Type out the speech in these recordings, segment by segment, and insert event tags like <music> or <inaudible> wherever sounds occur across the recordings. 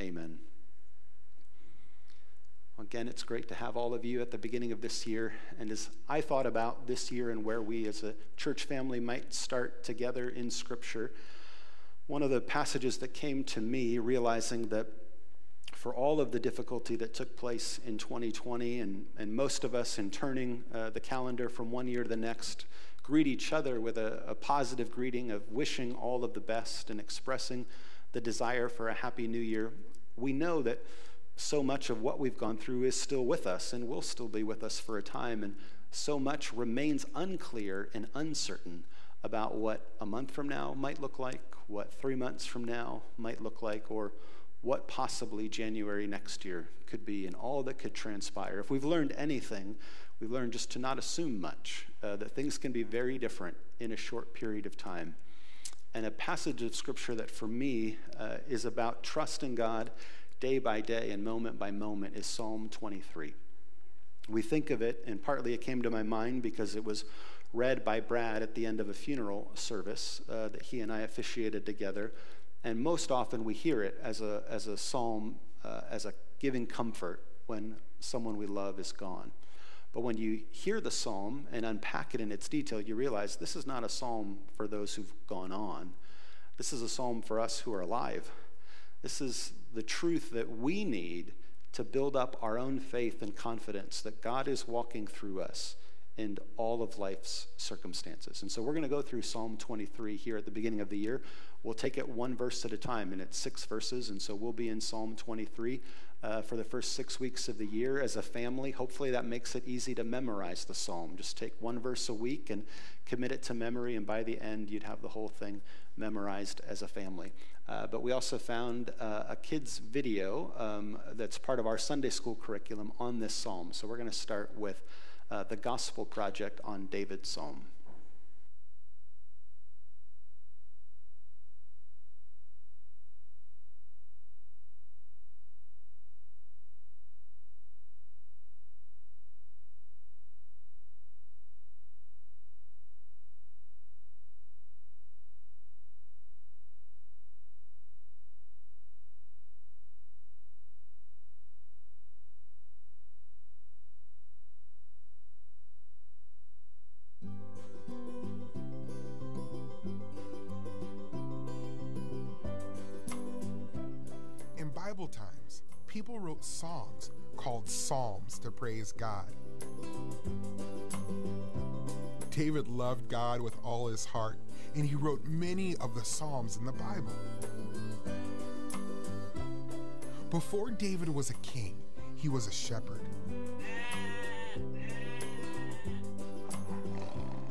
Amen. Again, it's great to have all of you at the beginning of this year. And as I thought about this year and where we as a church family might start together in Scripture, one of the passages that came to me, realizing that for all of the difficulty that took place in 2020, and, and most of us in turning uh, the calendar from one year to the next, greet each other with a, a positive greeting of wishing all of the best and expressing the desire for a happy new year. We know that so much of what we've gone through is still with us and will still be with us for a time, and so much remains unclear and uncertain about what a month from now might look like, what three months from now might look like, or what possibly January next year could be, and all that could transpire. If we've learned anything, we've learned just to not assume much, uh, that things can be very different in a short period of time. And a passage of scripture that for me uh, is about trusting God day by day and moment by moment is Psalm 23. We think of it, and partly it came to my mind because it was read by Brad at the end of a funeral service uh, that he and I officiated together. And most often we hear it as a, as a psalm, uh, as a giving comfort when someone we love is gone. But when you hear the psalm and unpack it in its detail, you realize this is not a psalm for those who've gone on. This is a psalm for us who are alive. This is the truth that we need to build up our own faith and confidence that God is walking through us in all of life's circumstances. And so we're going to go through Psalm 23 here at the beginning of the year. We'll take it one verse at a time, and it's six verses. And so we'll be in Psalm 23 uh, for the first six weeks of the year as a family. Hopefully, that makes it easy to memorize the psalm. Just take one verse a week and commit it to memory, and by the end, you'd have the whole thing memorized as a family. Uh, but we also found uh, a kids' video um, that's part of our Sunday school curriculum on this psalm. So we're going to start with uh, the Gospel Project on David's psalm. David loved God with all his heart, and he wrote many of the psalms in the Bible. Before David was a king, he was a shepherd.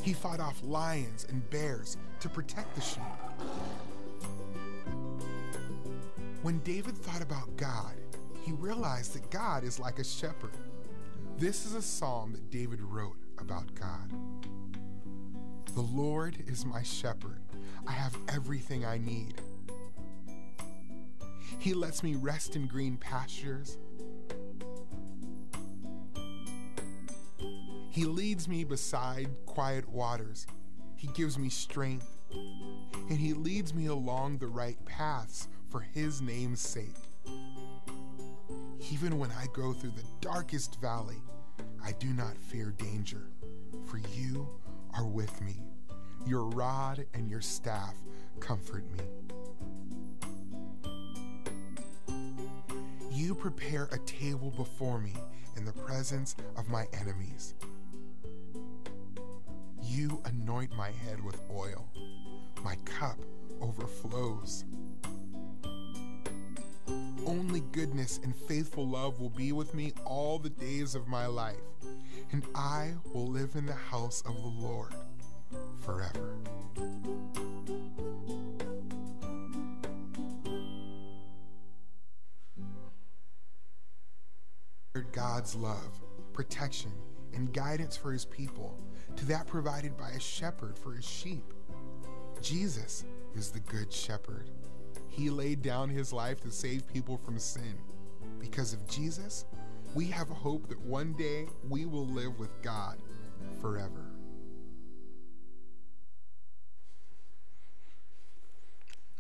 He fought off lions and bears to protect the sheep. When David thought about God, he realized that God is like a shepherd. This is a psalm that David wrote about God. The Lord is my shepherd. I have everything I need. He lets me rest in green pastures. He leads me beside quiet waters. He gives me strength. And he leads me along the right paths for his name's sake. Even when I go through the darkest valley, I do not fear danger, for you are with me. Your rod and your staff comfort me. You prepare a table before me in the presence of my enemies. You anoint my head with oil. My cup overflows. Only goodness and faithful love will be with me all the days of my life, and I will live in the house of the Lord forever. God's love, protection, and guidance for his people, to that provided by a shepherd for his sheep. Jesus is the good shepherd. He laid down his life to save people from sin. Because of Jesus, we have hope that one day we will live with God forever.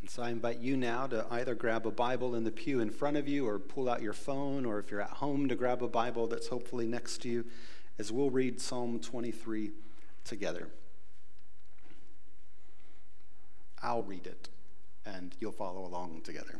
And so I invite you now to either grab a Bible in the pew in front of you or pull out your phone, or if you're at home, to grab a Bible that's hopefully next to you as we'll read Psalm 23 together. I'll read it, and you'll follow along together.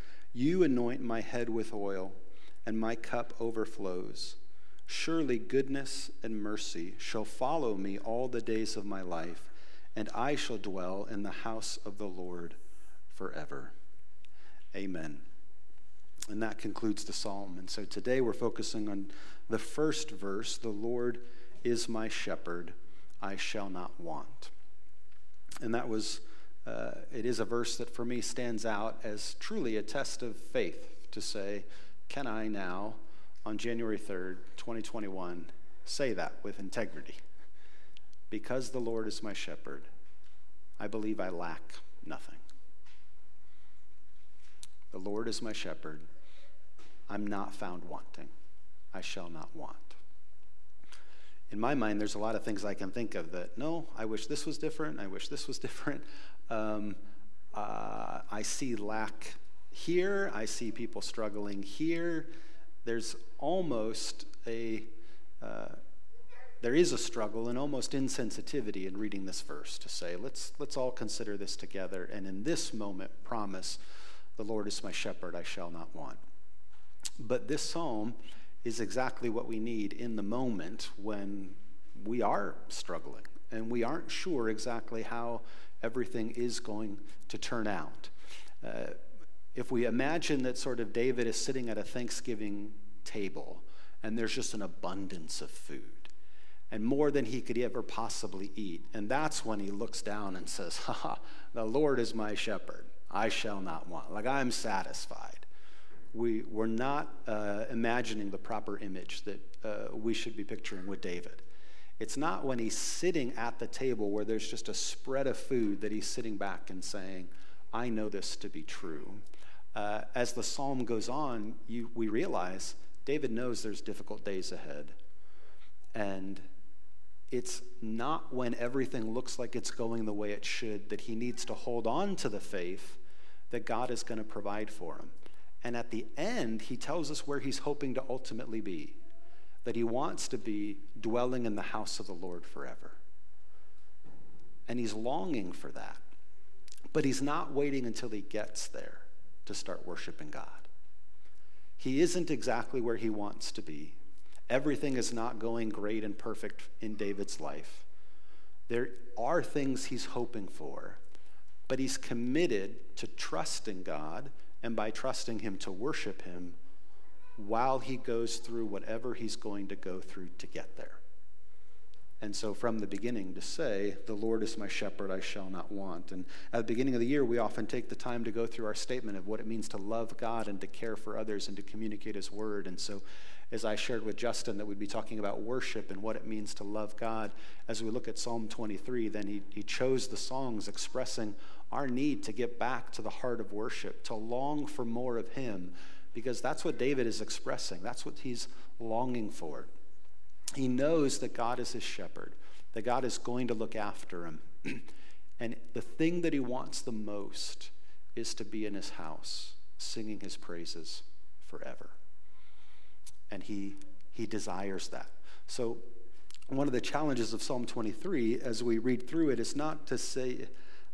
You anoint my head with oil, and my cup overflows. Surely goodness and mercy shall follow me all the days of my life and I shall dwell in the house of the Lord forever. Amen. And that concludes the psalm. And so today we're focusing on the first verse The Lord is my shepherd, I shall not want. And that was, uh, it is a verse that for me stands out as truly a test of faith to say, can I now, on January 3rd, 2021, say that with integrity? Because the Lord is my shepherd, I believe I lack nothing. The Lord is my shepherd. I'm not found wanting. I shall not want. In my mind, there's a lot of things I can think of that, no, I wish this was different. I wish this was different. <laughs> Um, uh, I see lack here. I see people struggling here. There's almost a. Uh, there is a struggle and almost insensitivity in reading this verse to say, let's, let's all consider this together and in this moment promise, the Lord is my shepherd, I shall not want. But this psalm is exactly what we need in the moment when we are struggling and we aren't sure exactly how everything is going to turn out. Uh, if we imagine that sort of David is sitting at a Thanksgiving table and there's just an abundance of food and more than he could ever possibly eat. And that's when he looks down and says, Ha ha, the Lord is my shepherd. I shall not want. Like I'm satisfied. We, we're not uh, imagining the proper image that uh, we should be picturing with David. It's not when he's sitting at the table where there's just a spread of food that he's sitting back and saying, I know this to be true. Uh, as the psalm goes on, you, we realize David knows there's difficult days ahead. And it's not when everything looks like it's going the way it should that he needs to hold on to the faith that God is going to provide for him. And at the end, he tells us where he's hoping to ultimately be that he wants to be dwelling in the house of the Lord forever. And he's longing for that. But he's not waiting until he gets there to start worshiping God. He isn't exactly where he wants to be Everything is not going great and perfect in David's life. There are things he's hoping for, but he's committed to trusting God and by trusting him to worship him while he goes through whatever he's going to go through to get there. And so, from the beginning, to say, The Lord is my shepherd, I shall not want. And at the beginning of the year, we often take the time to go through our statement of what it means to love God and to care for others and to communicate His word. And so, as I shared with Justin, that we'd be talking about worship and what it means to love God. As we look at Psalm 23, then he, he chose the songs expressing our need to get back to the heart of worship, to long for more of Him, because that's what David is expressing. That's what he's longing for. He knows that God is his shepherd, that God is going to look after him. <clears throat> and the thing that he wants the most is to be in his house, singing his praises forever and he, he desires that. So, one of the challenges of Psalm 23 as we read through it is not to say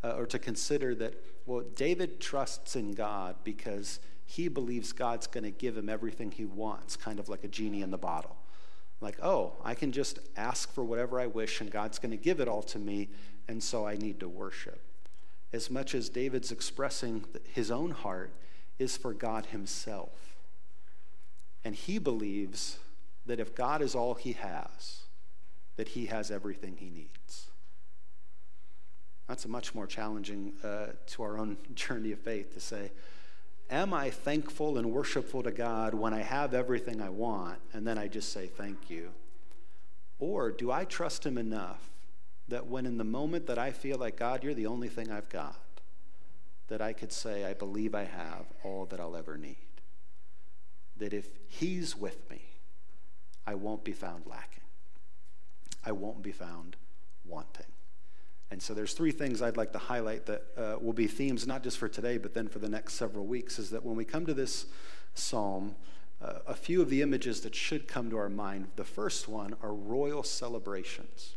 uh, or to consider that, well, David trusts in God because he believes God's going to give him everything he wants, kind of like a genie in the bottle. Like, oh, I can just ask for whatever I wish and God's going to give it all to me, and so I need to worship. As much as David's expressing his own heart is for God himself. And he believes that if God is all he has, that he has everything he needs. That's a much more challenging uh, to our own <laughs> journey of faith to say, Am I thankful and worshipful to God when I have everything I want and then I just say thank you? Or do I trust Him enough that when in the moment that I feel like, God, you're the only thing I've got, that I could say, I believe I have all that I'll ever need? That if He's with me, I won't be found lacking. I won't be found wanting. And so there's three things I'd like to highlight that uh, will be themes not just for today, but then for the next several weeks. Is that when we come to this psalm, uh, a few of the images that should come to our mind. The first one are royal celebrations.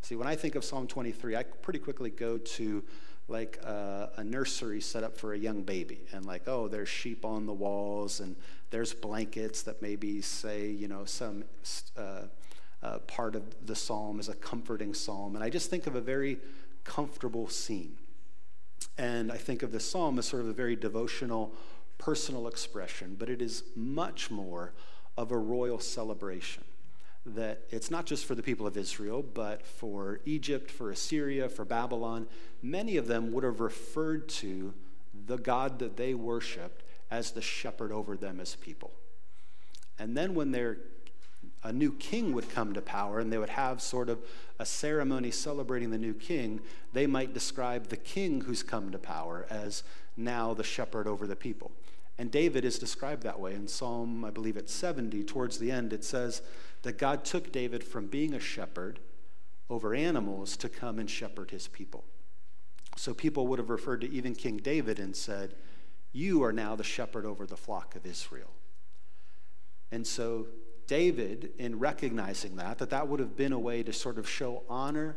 See, when I think of Psalm 23, I pretty quickly go to like uh, a nursery set up for a young baby, and like, oh, there's sheep on the walls, and there's blankets that maybe say, you know, some uh, uh, part of the psalm is a comforting psalm. And I just think of a very comfortable scene. And I think of the psalm as sort of a very devotional, personal expression, but it is much more of a royal celebration. That it's not just for the people of Israel, but for Egypt, for Assyria, for Babylon. Many of them would have referred to the God that they worshiped as the shepherd over them as people. And then when they're a new king would come to power and they would have sort of a ceremony celebrating the new king, they might describe the king who's come to power as now the shepherd over the people. And David is described that way in Psalm, I believe it's 70, towards the end. It says that God took David from being a shepherd over animals to come and shepherd his people. So people would have referred to even King David and said, You are now the shepherd over the flock of Israel. And so David, in recognizing that, that that would have been a way to sort of show honor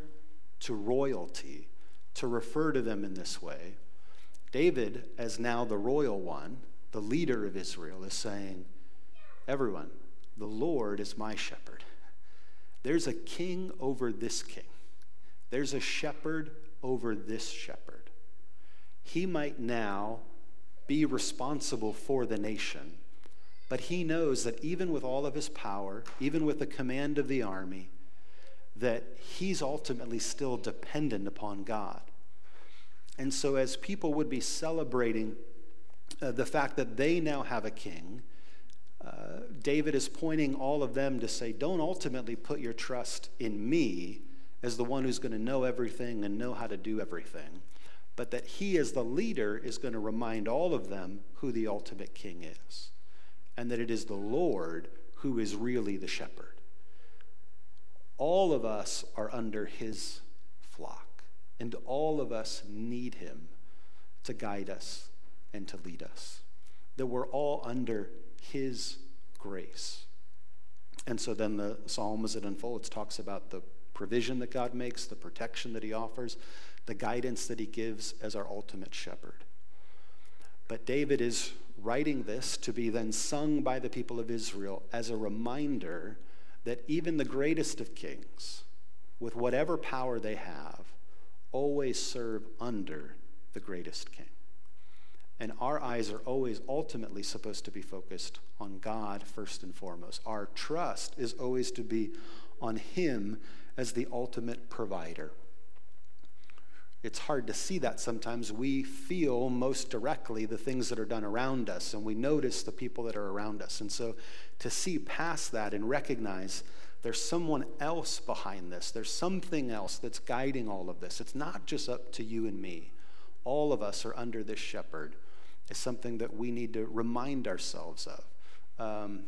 to royalty, to refer to them in this way. David, as now the royal one, the leader of Israel, is saying, Everyone, the Lord is my shepherd. There's a king over this king, there's a shepherd over this shepherd. He might now be responsible for the nation but he knows that even with all of his power, even with the command of the army, that he's ultimately still dependent upon God. And so, as people would be celebrating uh, the fact that they now have a king, uh, David is pointing all of them to say, don't ultimately put your trust in me as the one who's going to know everything and know how to do everything, but that he, as the leader, is going to remind all of them who the ultimate king is and that it is the Lord who is really the shepherd. All of us are under his flock, and all of us need him to guide us and to lead us. That we're all under his grace. And so then the psalm, as it unfolds, talks about the provision that God makes, the protection that he offers, the guidance that he gives as our ultimate shepherd. But David is writing this to be then sung by the people of Israel as a reminder that even the greatest of kings, with whatever power they have, always serve under the greatest king. And our eyes are always ultimately supposed to be focused on God first and foremost. Our trust is always to be on Him as the ultimate provider it's hard to see that sometimes. We feel most directly the things that are done around us, and we notice the people that are around us. And so to see past that and recognize there's someone else behind this, there's something else that's guiding all of this. It's not just up to you and me. All of us are under this shepherd, is something that we need to remind ourselves of. Um,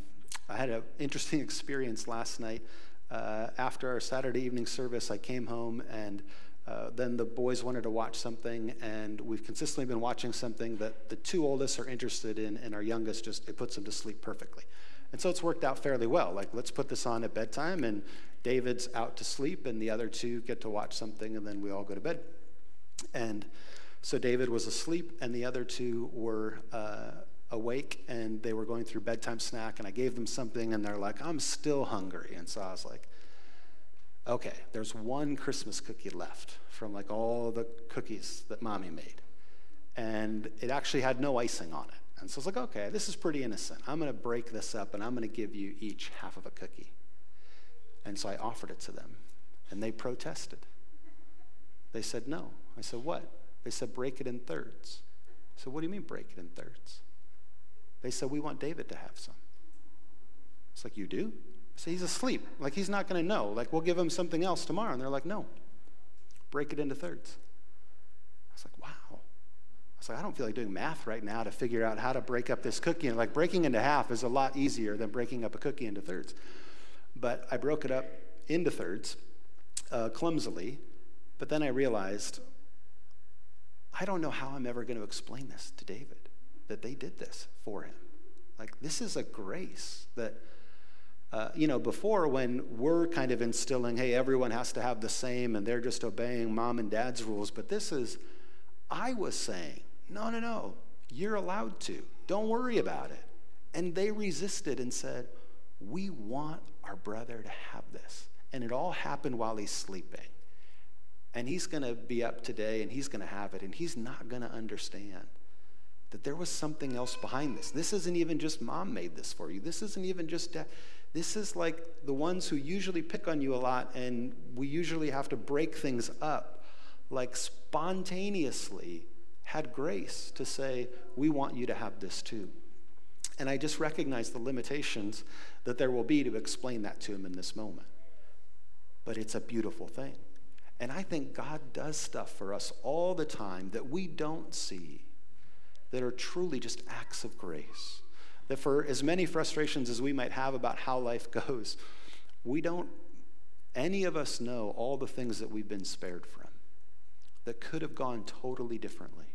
I had an interesting <laughs> experience last night. Uh, after our Saturday evening service, I came home and uh, then the boys wanted to watch something, and we've consistently been watching something that the two oldest are interested in, and our youngest just, it puts them to sleep perfectly. And so it's worked out fairly well. Like, let's put this on at bedtime, and David's out to sleep, and the other two get to watch something, and then we all go to bed. And so David was asleep, and the other two were uh, awake, and they were going through bedtime snack, and I gave them something, and they're like, I'm still hungry. And so I was like, okay, there's one Christmas cookie left from like all the cookies that mommy made. And it actually had no icing on it. And so I was like, okay, this is pretty innocent. I'm going to break this up and I'm going to give you each half of a cookie. And so I offered it to them. And they protested. They said, no, I said, What? They said, Break it in thirds. I said, What do you mean break it in thirds? They said, We want David to have some. It's like, You do? Said, He's asleep. Like, he's not going to know. Like, we'll give him something else tomorrow. And they're like, No, break it into thirds. I was like, Wow. I was like, I don't feel like doing math right now to figure out how to break up this cookie. And like, breaking into half is a lot easier than breaking up a cookie into thirds. But I broke it up into thirds uh, clumsily. But then I realized I don't know how I'm ever going to explain this to David that they did this for him. Like, this is a grace that, uh, you know, before when we're kind of instilling, hey, everyone has to have the same and they're just obeying mom and dad's rules, but this is, I was saying, no, no, no, you're allowed to. Don't worry about it. And they resisted and said, we want our brother to have this. And it all happened while he's sleeping. And he's going to be up today and he's going to have it, and he's not going to understand that there was something else behind this. This isn't even just mom made this for you. This isn't even just dad. This is like the ones who usually pick on you a lot, and we usually have to break things up, like spontaneously had grace to say, We want you to have this too. And I just recognize the limitations that there will be to explain that to him in this moment. But it's a beautiful thing. And I think God does stuff for us all the time that we don't see that are truly just acts of grace. That for as many frustrations as we might have about how life <laughs> goes, we don't, any of us know all the things that we've been spared from that could have gone totally differently.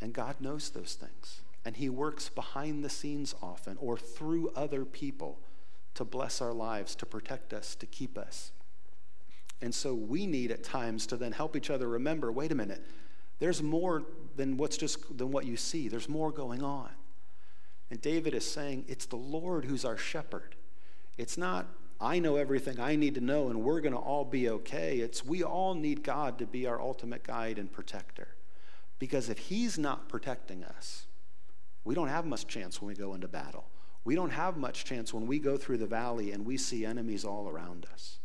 And God knows those things. And He works behind the scenes often or through other people to bless our lives, to protect us, to keep us. And so we need at times to then help each other remember wait a minute, there's more than what's just than what you see. There's more going on. And David is saying it's the Lord who's our shepherd. It's not I know everything I need to know and we're going to all be okay. It's we all need God to be our ultimate guide and protector. Because if he's not protecting us, we don't have much chance when we go into battle. We don't have much chance when we go through the valley and we see enemies all around us.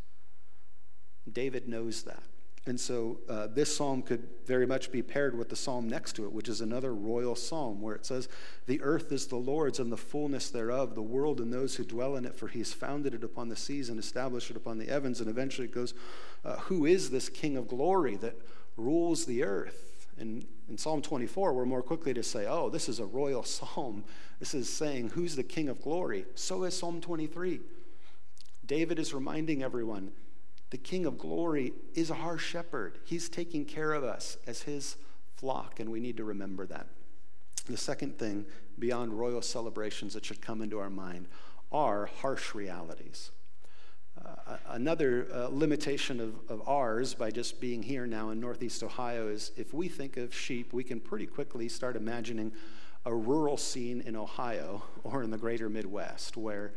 David knows that. And so uh, this psalm could very much be paired with the psalm next to it, which is another royal psalm where it says, The earth is the Lord's and the fullness thereof, the world and those who dwell in it, for he has founded it upon the seas and established it upon the heavens. And eventually it goes, uh, Who is this King of glory that rules the earth? And in Psalm 24, we're more quickly to say, Oh, this is a royal <laughs> psalm. This is saying, Who's the King of glory? So is Psalm 23. David is reminding everyone the King of glory is our shepherd. He's taking care of us as his flock, and we need to remember that. The second thing, beyond royal celebrations that should come into our mind, are harsh realities. Uh, another uh, limitation of, of ours by just being here now in Northeast Ohio is if we think of sheep, we can pretty quickly start imagining a rural scene in Ohio <laughs> or in the greater Midwest where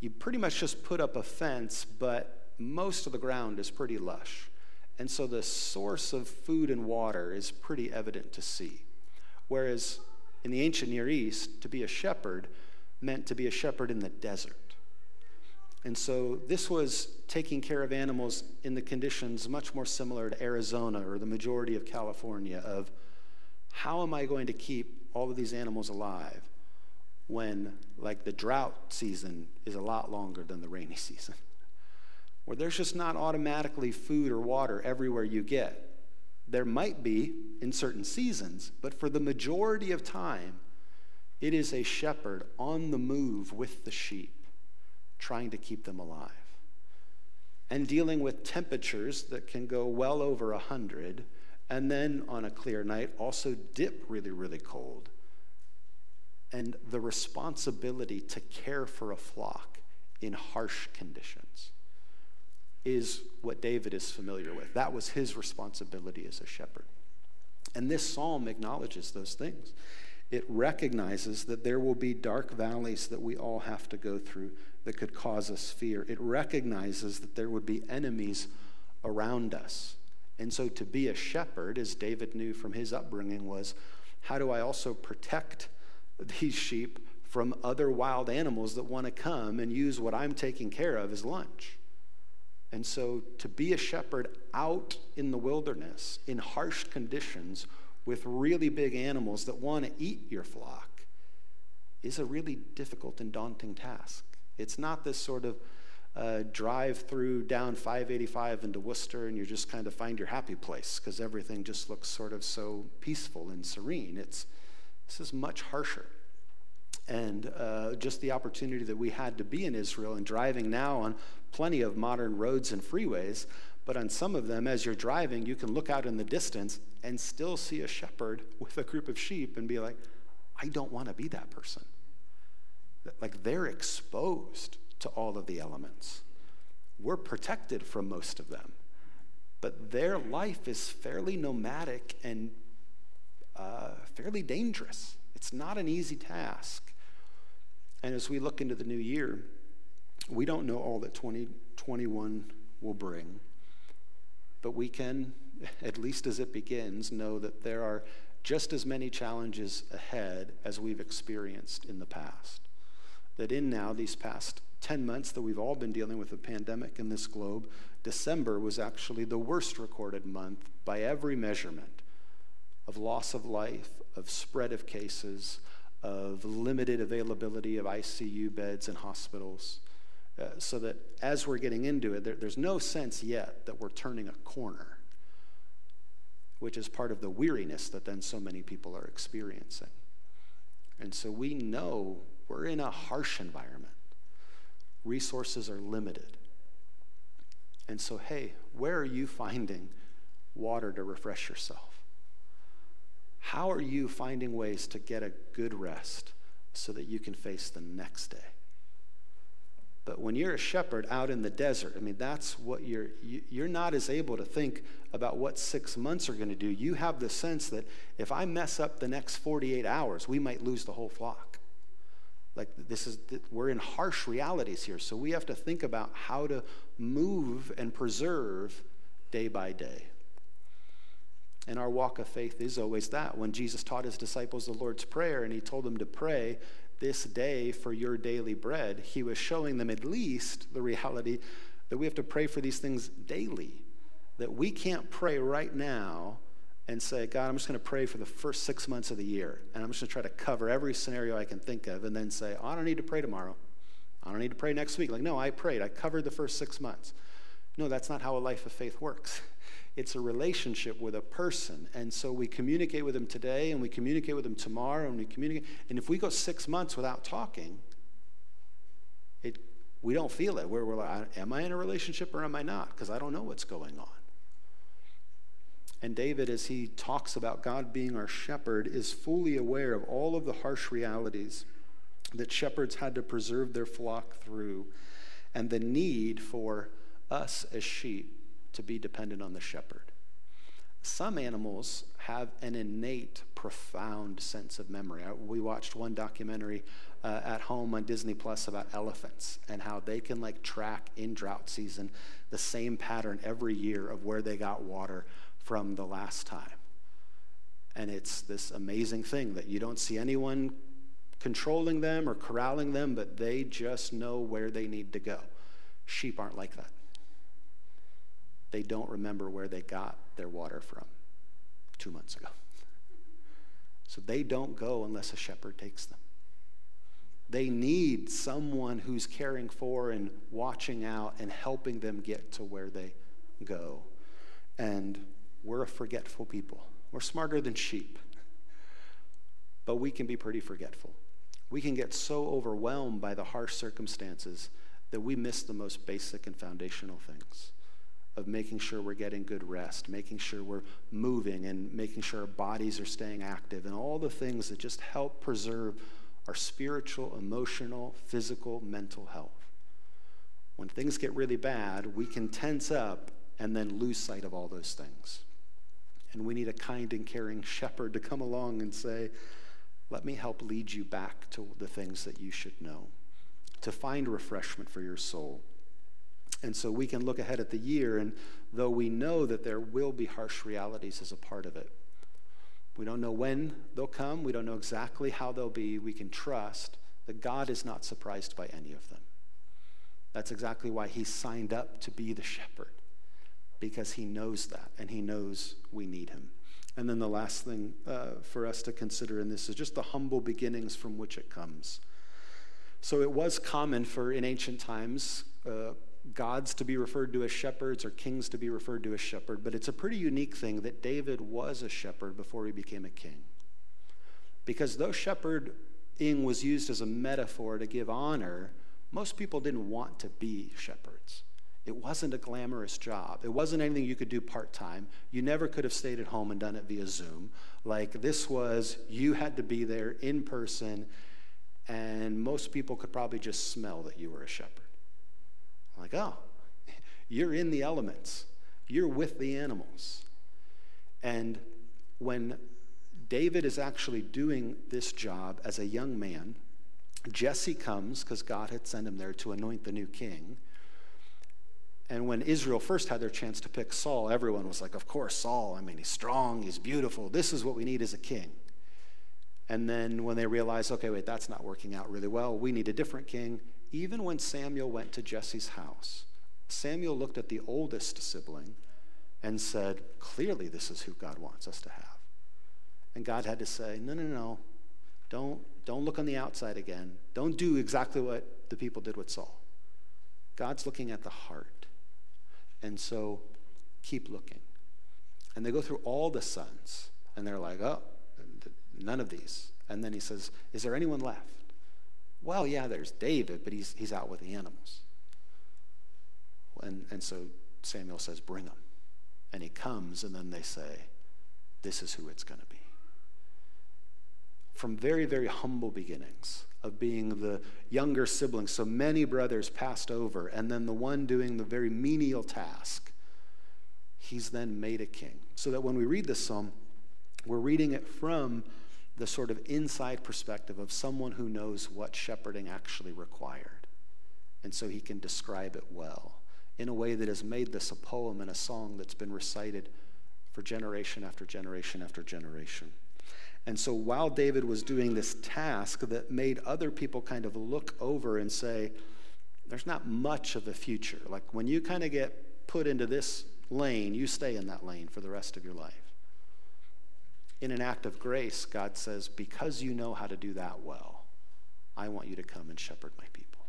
you pretty much just put up a fence, but most of the ground is pretty lush. And so the source of food and water is pretty evident to see. Whereas in the ancient Near East, to be a shepherd meant to be a shepherd in the desert. And so this was taking care of animals in the conditions much more similar to Arizona or the majority of California of how am I going to keep all of these animals alive when like the drought season is a lot longer than the rainy <laughs> season where there's just not automatically food or water everywhere you get. There might be in certain seasons, but for the majority of time, it is a shepherd on the move with the sheep, trying to keep them alive. And dealing with temperatures that can go well over 100, and then on a clear night, also dip really, really cold. And the responsibility to care for a flock in harsh conditions is what David is familiar with. That was his responsibility as a shepherd. And this psalm acknowledges those things. It recognizes that there will be dark valleys that we all have to go through that could cause us fear. It recognizes that there would be enemies around us. And so to be a shepherd, as David knew from his upbringing, was how do I also protect these sheep from other wild animals that want to come and use what I'm taking care of as lunch? And so to be a shepherd out in the wilderness in harsh conditions with really big animals that want to eat your flock is a really difficult and daunting task. It's not this sort of uh, drive through down 585 into Wooster and you just kind of find your happy place because everything just looks sort of so peaceful and serene. It's, this is much harsher. And uh, just the opportunity that we had to be in Israel and driving now on plenty of modern roads and freeways, but on some of them, as you're driving, you can look out in the distance and still see a shepherd with a group of sheep and be like, I don't want to be that person. Like they're exposed to all of the elements. We're protected from most of them, but their life is fairly nomadic and uh, fairly dangerous. It's not an easy task. And as we look into the new year, we don't know all that 2021 will bring, but we can, <laughs> at least as it begins, know that there are just as many challenges ahead as we've experienced in the past. That in now, these past 10 months that we've all been dealing with a pandemic in this globe, December was actually the worst recorded month by every measurement of loss of life, of spread of cases, of limited availability of ICU beds and hospitals. Uh, so that as we're getting into it, there, there's no sense yet that we're turning a corner, which is part of the weariness that then so many people are experiencing. And so we know we're in a harsh environment, resources are limited. And so, hey, where are you finding water to refresh yourself? How are you finding ways to get a good rest so that you can face the next day? But when you're a shepherd out in the desert, I mean, that's what you're, you, you're not as able to think about what six months are going to do. You have the sense that if I mess up the next 48 hours, we might lose the whole flock. Like, this is, we're in harsh realities here. So we have to think about how to move and preserve day by day. And our walk of faith is always that. When Jesus taught his disciples the Lord's Prayer and he told them to pray this day for your daily bread, he was showing them at least the reality that we have to pray for these things daily. That we can't pray right now and say, God, I'm just going to pray for the first six months of the year. And I'm just going to try to cover every scenario I can think of and then say, oh, I don't need to pray tomorrow. I don't need to pray next week. Like, no, I prayed. I covered the first six months. No, that's not how a life of faith works. It's a relationship with a person. And so we communicate with them today and we communicate with them tomorrow and we communicate. And if we go six months without talking, it, we don't feel it. We're, we're like, am I in a relationship or am I not? Because I don't know what's going on. And David, as he talks about God being our shepherd, is fully aware of all of the harsh realities that shepherds had to preserve their flock through and the need for us as sheep to be dependent on the shepherd. Some animals have an innate, profound sense of memory. We watched one documentary uh, at home on Disney Plus about elephants and how they can like track in drought season the same pattern every year of where they got water from the last time. And it's this amazing thing that you don't see anyone controlling them or corralling them, but they just know where they need to go. Sheep aren't like that they don't remember where they got their water from two months ago. So they don't go unless a shepherd takes them. They need someone who's caring for and watching out and helping them get to where they go. And we're a forgetful people. We're smarter than sheep, but we can be pretty forgetful. We can get so overwhelmed by the harsh circumstances that we miss the most basic and foundational things of making sure we're getting good rest, making sure we're moving, and making sure our bodies are staying active, and all the things that just help preserve our spiritual, emotional, physical, mental health. When things get really bad, we can tense up and then lose sight of all those things. And we need a kind and caring shepherd to come along and say, Let me help lead you back to the things that you should know, to find refreshment for your soul. And so we can look ahead at the year, and though we know that there will be harsh realities as a part of it, we don't know when they'll come, we don't know exactly how they'll be, we can trust that God is not surprised by any of them. That's exactly why he signed up to be the shepherd, because he knows that and he knows we need him. And then the last thing uh, for us to consider in this is just the humble beginnings from which it comes. So it was common for in ancient times uh, gods to be referred to as shepherds or kings to be referred to as shepherd, but it's a pretty unique thing that David was a shepherd before he became a king. Because though shepherding was used as a metaphor to give honor, most people didn't want to be shepherds. It wasn't a glamorous job. It wasn't anything you could do part time. You never could have stayed at home and done it via Zoom. Like this was, you had to be there in person, and most people could probably just smell that you were a shepherd. Like, oh, <laughs> you're in the elements, you're with the animals. And when David is actually doing this job as a young man, Jesse comes because God had sent him there to anoint the new king. And when Israel first had their chance to pick Saul, everyone was like, Of course, Saul. I mean, he's strong, he's beautiful. This is what we need as a king. And then when they realized, okay, wait, that's not working out really well, we need a different king. Even when Samuel went to Jesse's house, Samuel looked at the oldest sibling and said, Clearly, this is who God wants us to have. And God had to say, No, no, no. Don't, don't look on the outside again. Don't do exactly what the people did with Saul. God's looking at the heart. And so keep looking. And they go through all the sons, and they're like, oh, none of these. And then he says, Is there anyone left? Well, yeah, there's David, but he's, he's out with the animals. And, and so Samuel says, Bring him. And he comes, and then they say, This is who it's going to be. From very, very humble beginnings of being the younger sibling, so many brothers passed over, and then the one doing the very menial task, he's then made a king. So that when we read this psalm, we're reading it from the sort of inside perspective of someone who knows what shepherding actually required. And so he can describe it well in a way that has made this a poem and a song that's been recited for generation after generation after generation. And so while David was doing this task that made other people kind of look over and say, there's not much of a future. Like when you kind of get put into this lane, you stay in that lane for the rest of your life. In an act of grace, God says, because you know how to do that well, I want you to come and shepherd my people.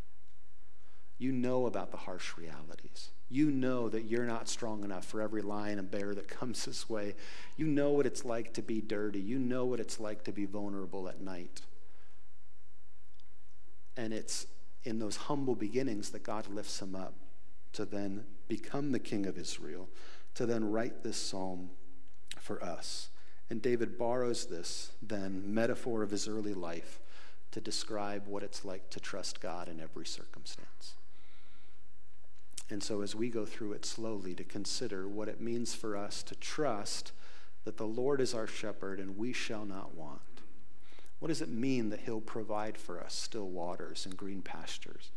You know about the harsh realities. You know that you're not strong enough for every lion and bear that <laughs> comes this way. You know what it's like to be dirty. You know what it's like to be vulnerable at night. And it's in those humble beginnings that God lifts him up to then become the king of Israel, to then write this psalm for us. And David borrows this, then, metaphor of his early life to describe what it's like to trust God in every circumstance. And so, as we go through it slowly to consider what it means for us to trust that the Lord is our shepherd and we shall not want. What does it mean that He'll provide for us still waters and green pastures?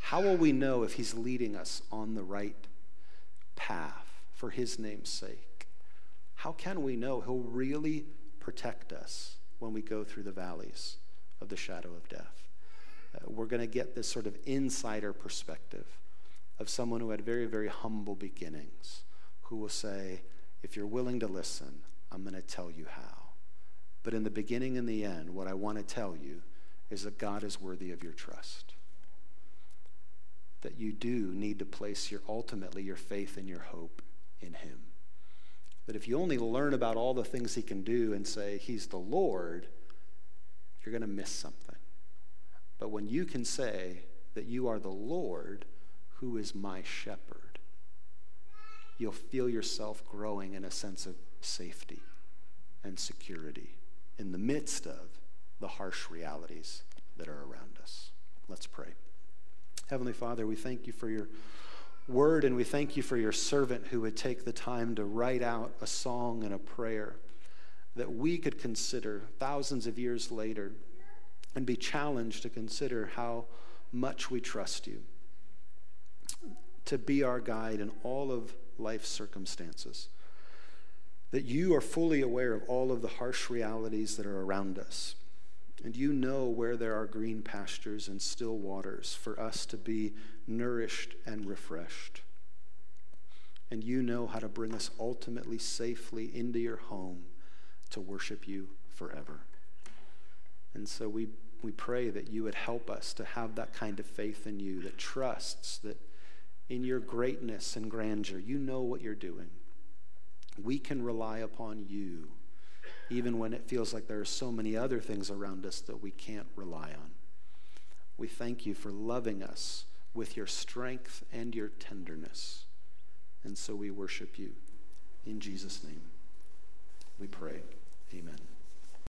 How will we know if He's leading us on the right path for His name's sake? How can we know He'll really protect us when we go through the valleys of the shadow of death? Uh, we're going to get this sort of insider perspective of someone who had very, very humble beginnings, who will say, If you're willing to listen, I'm going to tell you how. But in the beginning and the end, what I want to tell you is that God is worthy of your trust. That you do need to place your ultimately your faith and your hope in Him. That if you only learn about all the things He can do and say, He's the Lord, you're going to miss something. But when you can say that you are the Lord, who is my shepherd, you'll feel yourself growing in a sense of safety and security in the midst of the harsh realities that are around us. Let's pray. Heavenly Father, we thank you for your word and we thank you for your servant who would take the time to write out a song and a prayer that we could consider thousands of years later and be challenged to consider how much we trust you to be our guide in all of life's circumstances. That you are fully aware of all of the harsh realities that are around us. And you know where there are green pastures and still waters for us to be nourished and refreshed. And you know how to bring us ultimately safely into your home to worship you forever. And so we, we pray that you would help us to have that kind of faith in you that trusts that in your greatness and grandeur, you know what you're doing. We can rely upon you even when it feels like there are so many other things around us that we can't rely on. We thank you for loving us with your strength and your tenderness. And so we worship you. In Jesus' name, we pray. Amen.